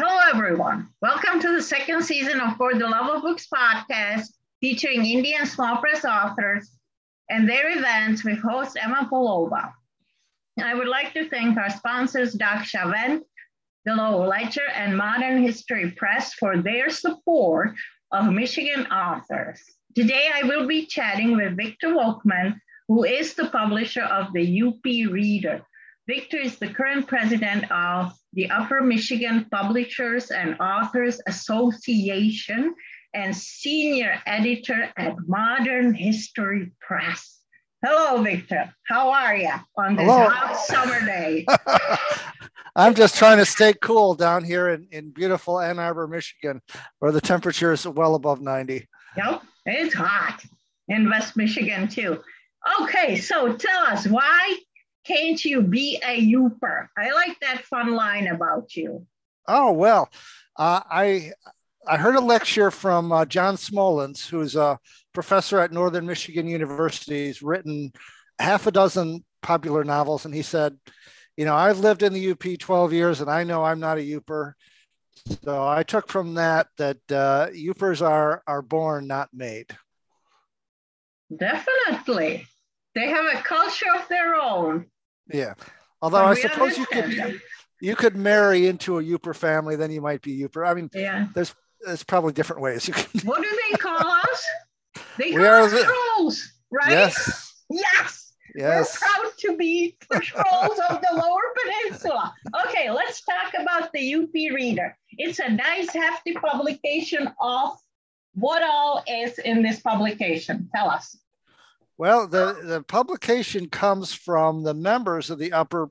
Hello, everyone. Welcome to the second season of For the Love of Books podcast, featuring Indian small press authors and their events with host Emma Palova. I would like to thank our sponsors, Doc Chavent, the Lowell Ledger, and Modern History Press for their support of Michigan authors. Today, I will be chatting with Victor Volkman, who is the publisher of the UP Reader. Victor is the current president of the Upper Michigan Publishers and Authors Association and senior editor at Modern History Press. Hello, Victor. How are you on this Hello. hot summer day? I'm just trying to stay cool down here in, in beautiful Ann Arbor, Michigan, where the temperature is well above 90. Yep, it's hot in West Michigan too. Okay, so tell us why can't you be a Yooper? I like that fun line about you. Oh well, uh, I I heard a lecture from uh, John Smolens, who's a professor at Northern Michigan University. He's written half a dozen popular novels, and he said, you know, I've lived in the UP 12 years, and I know I'm not a Yooper. So I took from that that uh, Yoopers are are born, not made. Definitely, they have a culture of their own. Yeah, although I suppose you could you could marry into a Yooper family, then you might be Yooper. I mean, yeah, there's there's probably different ways you can. What do they call us? They call us the, trolls, right? Yes. Yes. Yes. We're proud to be the trolls of the Lower Peninsula. Okay, let's talk about the UP Reader. It's a nice, hefty publication of what all is in this publication. Tell us. Well, the, the publication comes from the members of the Upper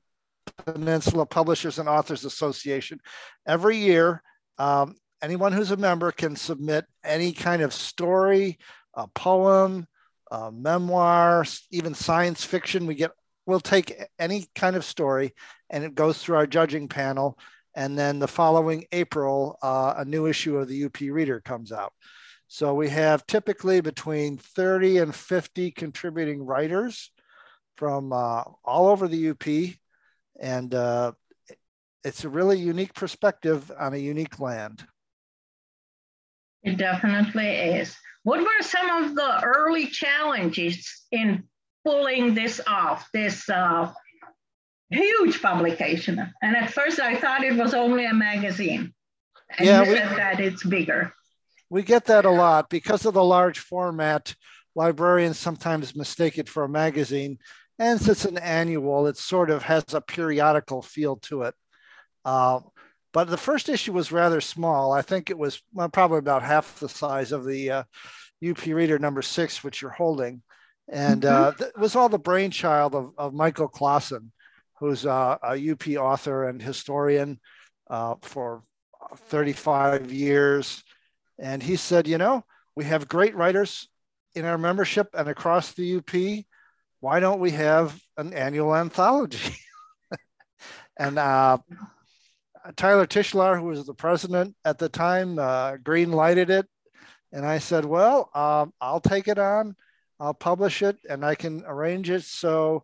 Peninsula Publishers and Authors Association. Every year, um, anyone who's a member can submit any kind of story, a poem, a memoir, even science fiction. We get we'll take any kind of story, and it goes through our judging panel. And then the following April, uh, a new issue of the UP Reader comes out. So we have typically between 30 and 50 contributing writers from uh, all over the UP. And uh, it's a really unique perspective on a unique land. It definitely is. What were some of the early challenges in pulling this off, this uh, huge publication? And at first I thought it was only a magazine. And yeah, you we, said that it's bigger. We get that a lot because of the large format. Librarians sometimes mistake it for a magazine. And since it's an annual, it sort of has a periodical feel to it. Uh, but the first issue was rather small. I think it was well, probably about half the size of the uh, UP Reader number six, which you're holding. And uh, mm-hmm. it was all the brainchild of, of Michael Classen, who's uh, a UP author and historian uh, for 35 years. And he said, you know, we have great writers in our membership and across the UP. Why don't we have an annual anthology? and uh, Tyler Tichelaar, who was the president at the time, uh, green lighted it. And I said, well, um, I'll take it on. I'll publish it and I can arrange it so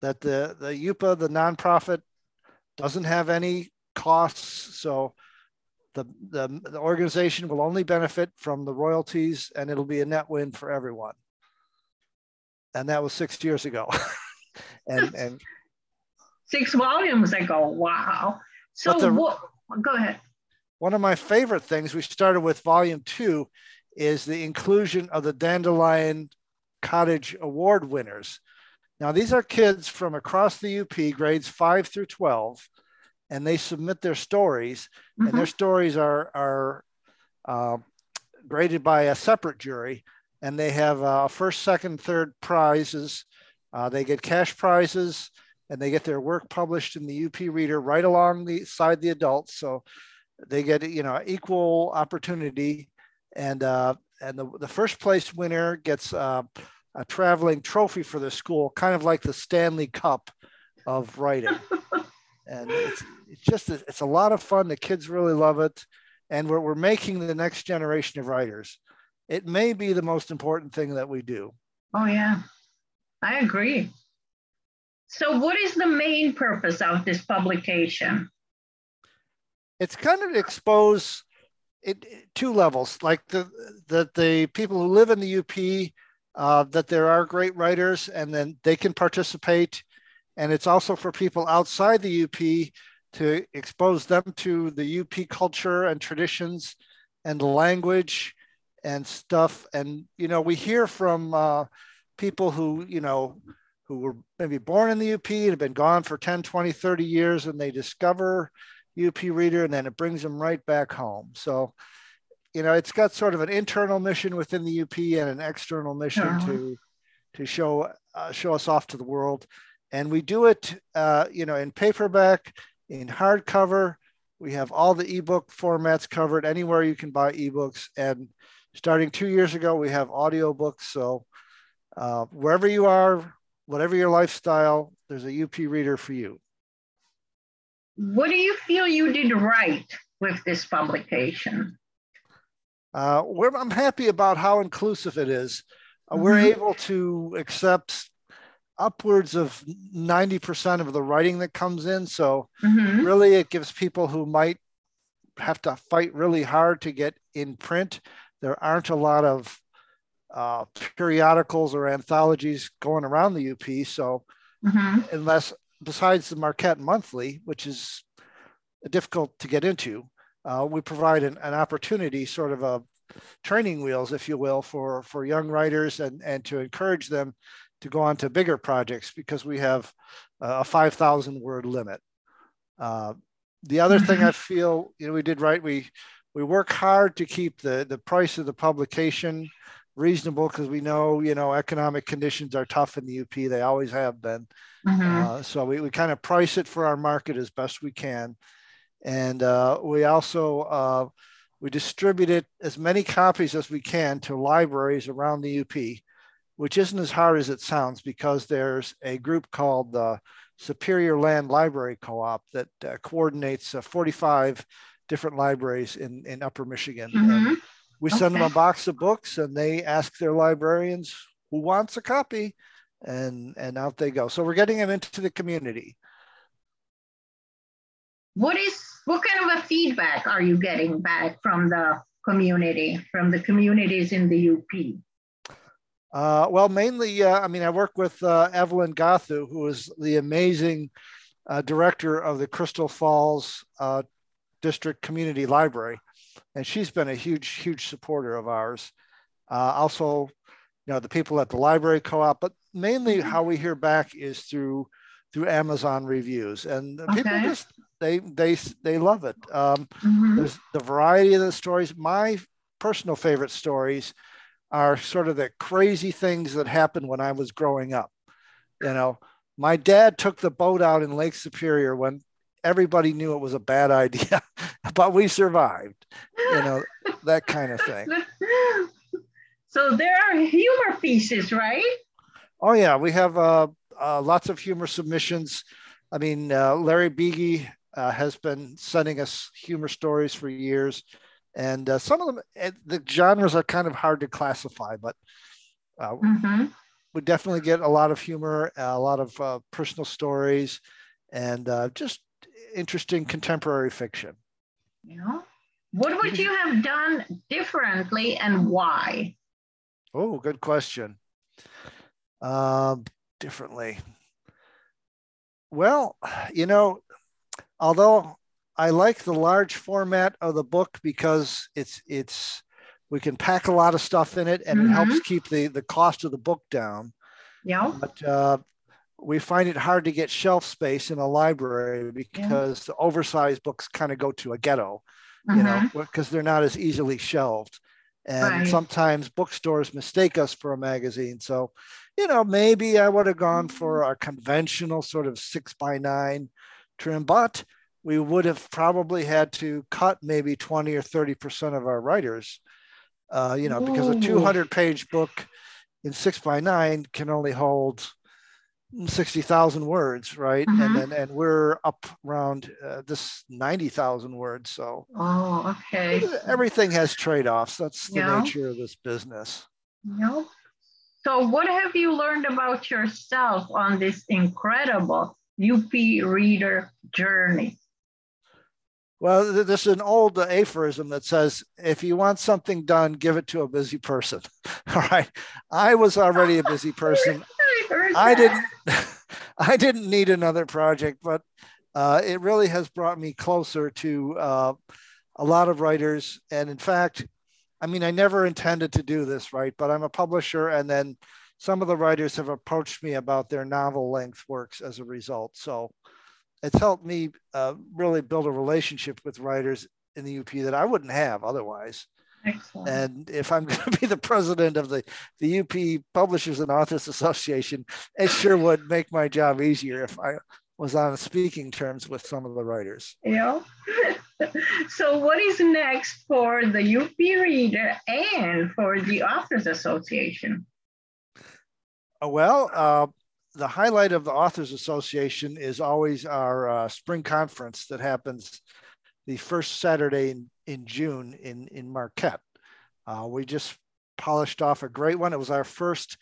that the, the YUPA, the nonprofit, doesn't have any costs. So the, the, the organization will only benefit from the royalties and it'll be a net win for everyone. And that was six years ago. and, and six volumes ago. Wow. So the, what, go ahead. One of my favorite things we started with volume two is the inclusion of the Dandelion Cottage Award winners. Now, these are kids from across the UP, grades five through 12, and they submit their stories, mm-hmm. and their mm-hmm. stories are, are uh, graded by a separate jury, and they have uh, first, second, third prizes. Uh, they get cash prizes and they get their work published in the UP Reader right along the side the adults. So they get you know equal opportunity, and uh, and the, the first place winner gets uh, a traveling trophy for the school, kind of like the Stanley Cup of writing. and it's, it's just it's a lot of fun. The kids really love it, and we're we're making the next generation of writers. It may be the most important thing that we do. Oh yeah, I agree. So, what is the main purpose of this publication? it's kind of expose it, two levels, like the that the people who live in the UP, uh, that there are great writers, and then they can participate, and it's also for people outside the UP to expose them to the UP culture and traditions and language and stuff. And you know, we hear from uh, people who you know who were maybe born in the UP and have been gone for 10, 20, 30 years, and they discover UP Reader, and then it brings them right back home. So, you know, it's got sort of an internal mission within the UP and an external mission uh-huh. to to show uh, show us off to the world. And we do it, uh, you know, in paperback, in hardcover. We have all the ebook formats covered anywhere you can buy ebooks. And starting two years ago, we have audiobooks. So uh, wherever you are, whatever your lifestyle, there's a UP reader for you. What do you feel you did right with this publication? Uh, I'm happy about how inclusive it is. Uh, mm-hmm. We're able to accept upwards of 90% of the writing that comes in. So, mm-hmm. really, it gives people who might have to fight really hard to get in print. There aren't a lot of uh, periodicals or anthologies going around the UP. So, mm-hmm. unless besides the Marquette Monthly, which is difficult to get into, uh, we provide an, an, opportunity, sort of a training wheels, if you will, for, for young writers and, and to encourage them to go on to bigger projects because we have a 5,000 word limit. Uh, the other thing I feel you know we did right, we we work hard to keep the the price of the publication reasonable because we know you know economic conditions are tough in the UP. They always have been. Mm-hmm. Uh, so we, we kind of price it for our market as best we can, and uh, we also uh, we distribute it as many copies as we can to libraries around the UP, which isn't as hard as it sounds because there's a group called the Superior Land Library Co-op that uh, coordinates uh, 45 different libraries in in Upper Michigan. Mm-hmm. we send them a box of books and they ask their librarians who wants a copy and and out they go. So we're getting them into the community. What is what kind of a feedback are you getting back from the community from the communities in the up uh, well mainly uh, i mean i work with uh, evelyn gothu who is the amazing uh, director of the crystal falls uh, district community library and she's been a huge, huge supporter of ours. Uh, also, you know, the people at the library co-op, but mainly mm-hmm. how we hear back is through through Amazon reviews, and okay. people just they they they love it. Um, mm-hmm. There's the variety of the stories. My personal favorite stories are sort of the crazy things that happened when I was growing up. You know, my dad took the boat out in Lake Superior when everybody knew it was a bad idea, but we survived, you know, that kind of thing. So there are humor pieces, right? Oh, yeah. We have uh, uh, lots of humor submissions. I mean, uh, Larry Buege uh, has been sending us humor stories for years. And uh, some of them, the genres are kind of hard to classify, but uh, mm-hmm. we definitely get a lot of humor, a lot of personal stories, and just interesting contemporary fiction. Yeah. What would you have done differently and why? Oh, good question. Um, differently. Well, you know, although I like the large format of the book because it's it's we can pack a lot of stuff in it and mm-hmm. it helps mm-hmm. keep the the cost of the book down. Yeah. But uh, we find it hard to get shelf space in a library because yeah. the oversized books kind of go to a ghetto, you know, mm-hmm. because they're not as easily shelved. And right. sometimes bookstores mistake us for a magazine. So, you know, maybe I would have gone for mm-hmm. a conventional sort of six by nine trim, but we would have probably had to cut maybe 20 or 30% of our writers, uh, you know, because a 200 page book in six by nine can only hold 60,000 words, right? And mm-hmm. then and we're up around uh, this 90,000 words. So oh, okay. Everything has trade-offs. That's the yeah. nature of this business. Yep. So what have you learned about yourself on this incredible UP reader journey? Well, there's an old aphorism that says, if you want something done, give it to a busy person. All right. I was already a busy person. I didn't I didn't need another project, but uh, it really has brought me closer to uh, a lot of writers. And in fact, I mean, I never intended to do this, right? But I'm a publisher, and then some of the writers have approached me about their novel length works as a result. So it's helped me uh, really build a relationship with writers in the UP that I wouldn't have otherwise. Excellent. And if I'm going to be the president of the, the UP Publishers and Authors Association, it sure would make my job easier if I was on speaking terms with some of the writers. Yeah. so, what is next for the UP Reader and for the Authors Association? Uh, well, uh, the highlight of the Authors Association is always our uh, spring conference that happens the first Saturday in, in June in, in Marquette. Uh, we just polished off a great one. It was our first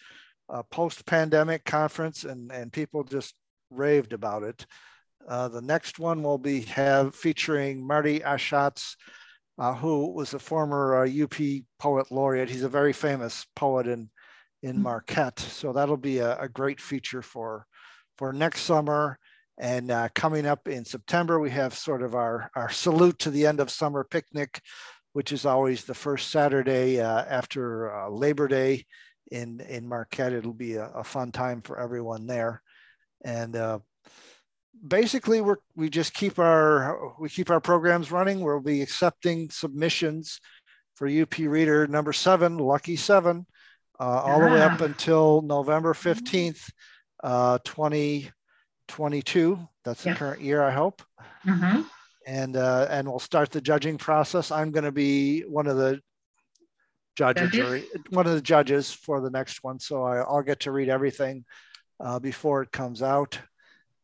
uh, post pandemic conference, and, and people just raved about it. Uh, the next one will be have featuring Marty Achatz, uh, who was a former UP poet laureate. He's a very famous poet in in mm-hmm. Marquette. So that'll be a, a great feature for for next summer. And uh, coming up in September, we have sort of our, our salute to the end of summer picnic, which is always the first Saturday uh, after uh, Labor Day in, in Marquette. It'll be a, a fun time for everyone there. And uh, basically, we're, we just keep our, we keep our programs running. We'll be accepting submissions for UP Reader number seven, Lucky Seven uh, all the way up until November 15th, uh, 2022. That's the current year, I hope. Mm-hmm. And, uh, and we'll start the judging process. I'm going to be one of the judges, judges? one of the judges for the next one. So I, will get to read everything uh, before it comes out.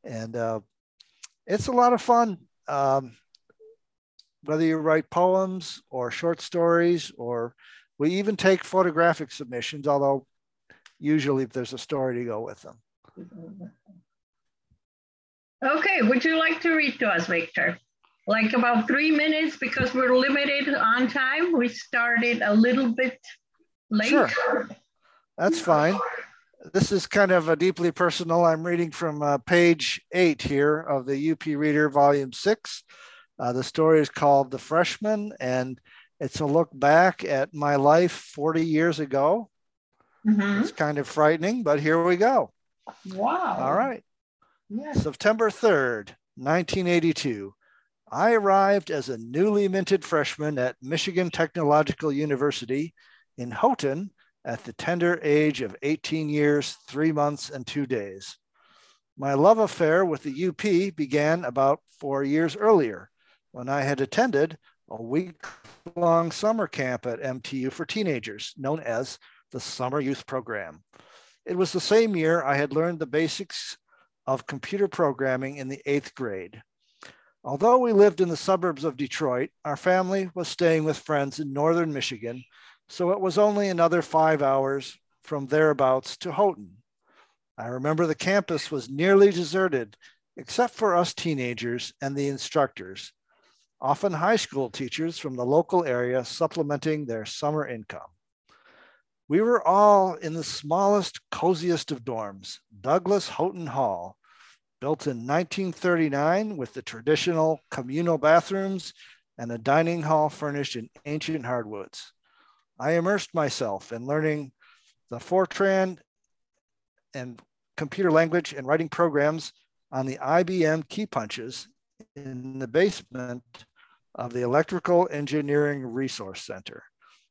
And uh, it's a lot of fun. Um, whether you write poems or short stories or we even take photographic submissions, although usually if there's a story to go with them. Okay, would you like to read to us, Victor? Like about three minutes because we're limited on time. We started a little bit late. Sure, that's fine. This is kind of a deeply personal. I'm reading from uh, page eight here of the UP Reader, Volume Six. Uh, the story is called The Freshman, and it's a look back at my life 40 years ago. Mm-hmm. It's kind of frightening, but here we go. Wow. All right. Yes. September 3rd, 1982. I arrived as a newly minted freshman at Michigan Technological University in Houghton at the tender age of 18 years, three months, and two days. My love affair with the UP began about four years earlier when I had attended a week long summer camp at MTU for teenagers, known as the Summer Youth Program. It was the same year I had learned the basics of computer programming in the eighth grade. Although we lived in the suburbs of Detroit, our family was staying with friends in northern Michigan, so it was only another five hours from thereabouts to Houghton. I remember the campus was nearly deserted, except for us teenagers and the instructors, often high school teachers from the local area supplementing their summer income. We were all in the smallest, coziest of dorms, Douglas Houghton Hall, built in 1939 with the traditional communal bathrooms and a dining hall furnished in ancient hardwoods. I immersed myself in learning the Fortran and computer language and writing programs on the IBM key punches in the basement of the Electrical Engineering Resource Center,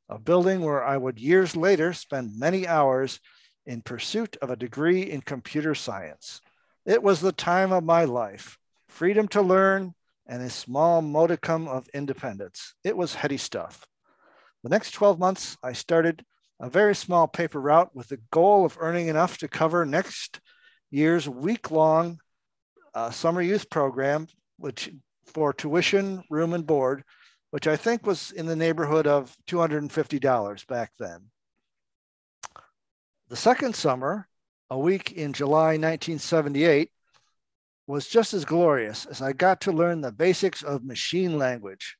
a building where I would years later spend many hours in pursuit of a degree in computer science. It was the time of my life, freedom to learn and a small modicum of independence. It was heady stuff. The next 12 months, I started a very small paper route with the goal of earning enough to cover next year's week long uh, summer youth program, which for tuition, room, and board, which I think was in the neighborhood of $250 back then. The second summer, a week in July 1978, was just as glorious as I got to learn the basics of machine language,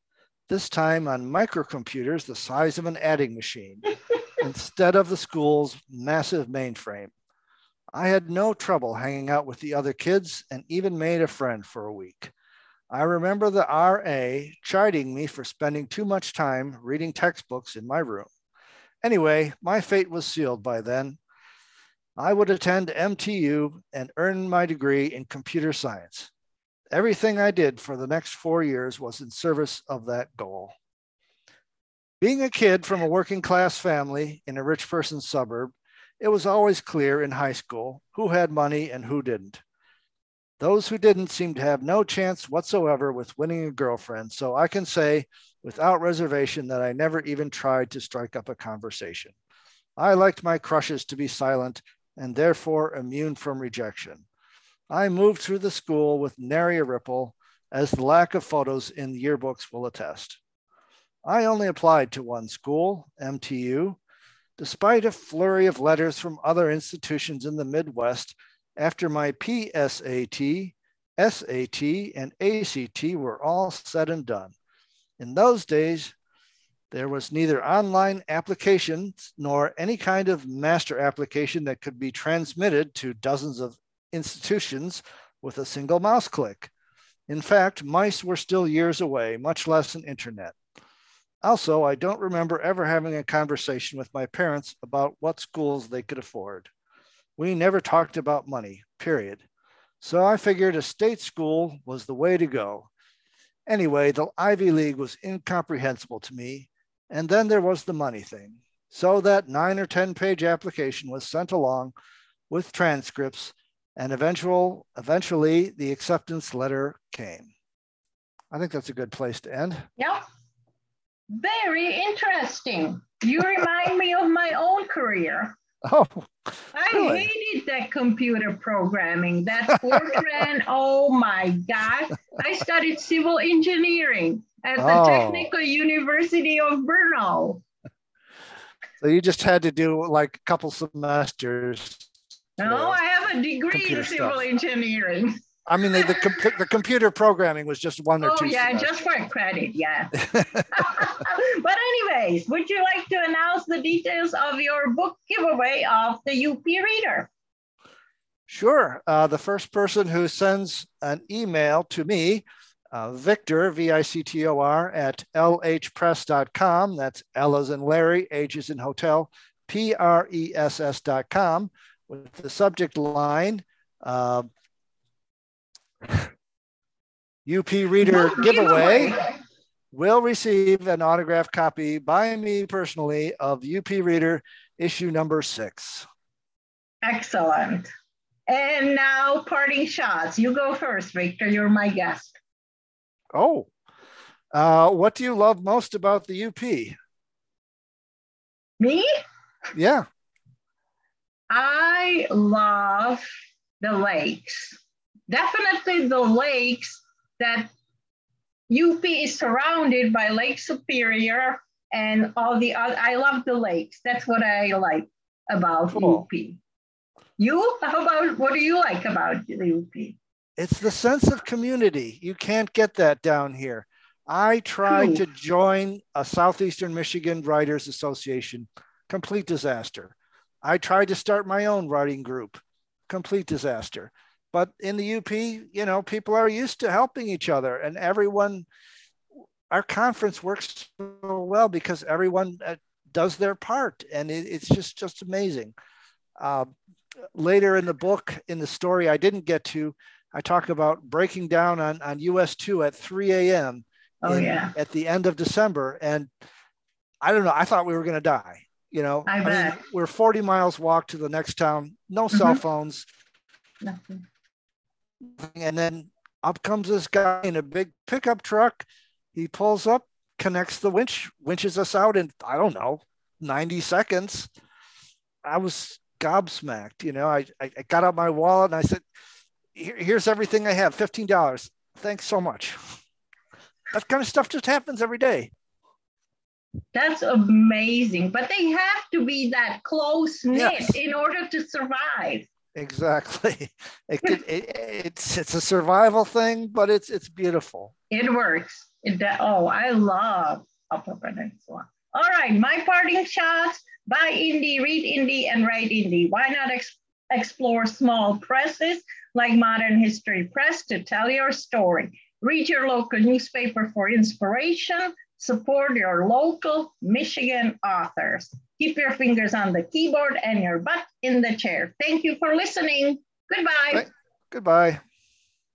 this time on microcomputers the size of an adding machine instead of the school's massive mainframe. I had no trouble hanging out with the other kids and even made a friend for a week. I remember the RA chiding me for spending too much time reading textbooks in my room. Anyway, my fate was sealed by then. I would attend MTU and earn my degree in computer science. Everything I did for the next four years was in service of that goal. Being a kid from a working class family in a rich person's suburb, it was always clear in high school who had money and who didn't. Those who didn't seemed to have no chance whatsoever with winning a girlfriend. So I can say without reservation that I never even tried to strike up a conversation. I liked my crushes to be silent and therefore immune from rejection. I moved through the school with nary a ripple, as the lack of photos in the yearbooks will attest. I only applied to one school, MTU, despite a flurry of letters from other institutions in the Midwest after my PSAT, SAT, and ACT were all said and done. In those days, there was neither online applications nor any kind of master application that could be transmitted to dozens of institutions with a single mouse click. In fact, mice were still years away, much less an internet. Also, I don't remember ever having a conversation with my parents about what schools they could afford. We never talked about money, period. So I figured a state school was the way to go. Anyway, the Ivy League was incomprehensible to me. And then there was the money thing. So that nine or 10 page application was sent along with transcripts, and eventual, eventually the acceptance letter came. I think that's a good place to end. Yep. Very interesting. You remind me of my own career. Oh, I really? hated that computer programming. That Fortran, oh my God. I studied civil engineering at the oh. Technical University of Brno. So you just had to do like a couple semesters. No, I have a degree in civil stuff. engineering. I mean, the, the, the, computer programming was just one or oh, two. yeah, semesters. just for credit, yeah. but anyways, would you like to announce the details of your book giveaway of the UP Reader? Sure. Uh, the first person who sends an email to me, uh, Victor, V-I-C-T-O-R, at lhpress.com, that's L as in Larry, H as in hotel, P-R-E-S-S.com, with the subject line, uh, UP Reader giveaway will receive an autographed copy by me personally of UP Reader issue number six. Excellent. And now parting shots. You go first, Victor. You're my guest. Oh, uh, what do you love most about the UP? Me? Yeah. I love the lakes definitely the lakes that UP is surrounded by Lake Superior and all the other. I love the lakes. That's what I like about cool. UP. You? How about what do you like about UP? It's the sense of community. You can't get that down here. I tried to join a Southeastern Michigan Writers Association, complete disaster. I tried to start my own writing group, complete disaster. But in the UP, you know, people are used to helping each other, and everyone. Our conference works so well because everyone uh, does their part, and it, it's just just amazing. Uh, later in the book, in the story I didn't get to, I talk about breaking down on, on US 2 at 3 a.m. Oh, in, yeah. At the end of December. And I don't know, I thought we were going to die. You know, I, I mean, we're 40 miles walk to the next town, no mm-hmm. cell phones. Nothing and then up comes this guy in a big pickup truck. He pulls up, connects the winch, winches us out in, I don't know, 90 seconds. I was gobsmacked. You know, I, I got out my wallet and I said, Here, here's everything I have $15. Thanks so much. That kind of stuff just happens every day. That's amazing. But they have to be that close knit yes. in order to survive. Exactly. It, could, it, it's it's a survival thing, but it's it's beautiful. It works. It oh, I love Upper Peninsula. All right, my parting shots. Buy indie, read indie, and write indie. Why not ex- explore small presses like Modern History Press to tell your story? Read your local newspaper for inspiration. Support your local Michigan authors. Keep your fingers on the keyboard and your butt in the chair. Thank you for listening. Goodbye. Goodbye.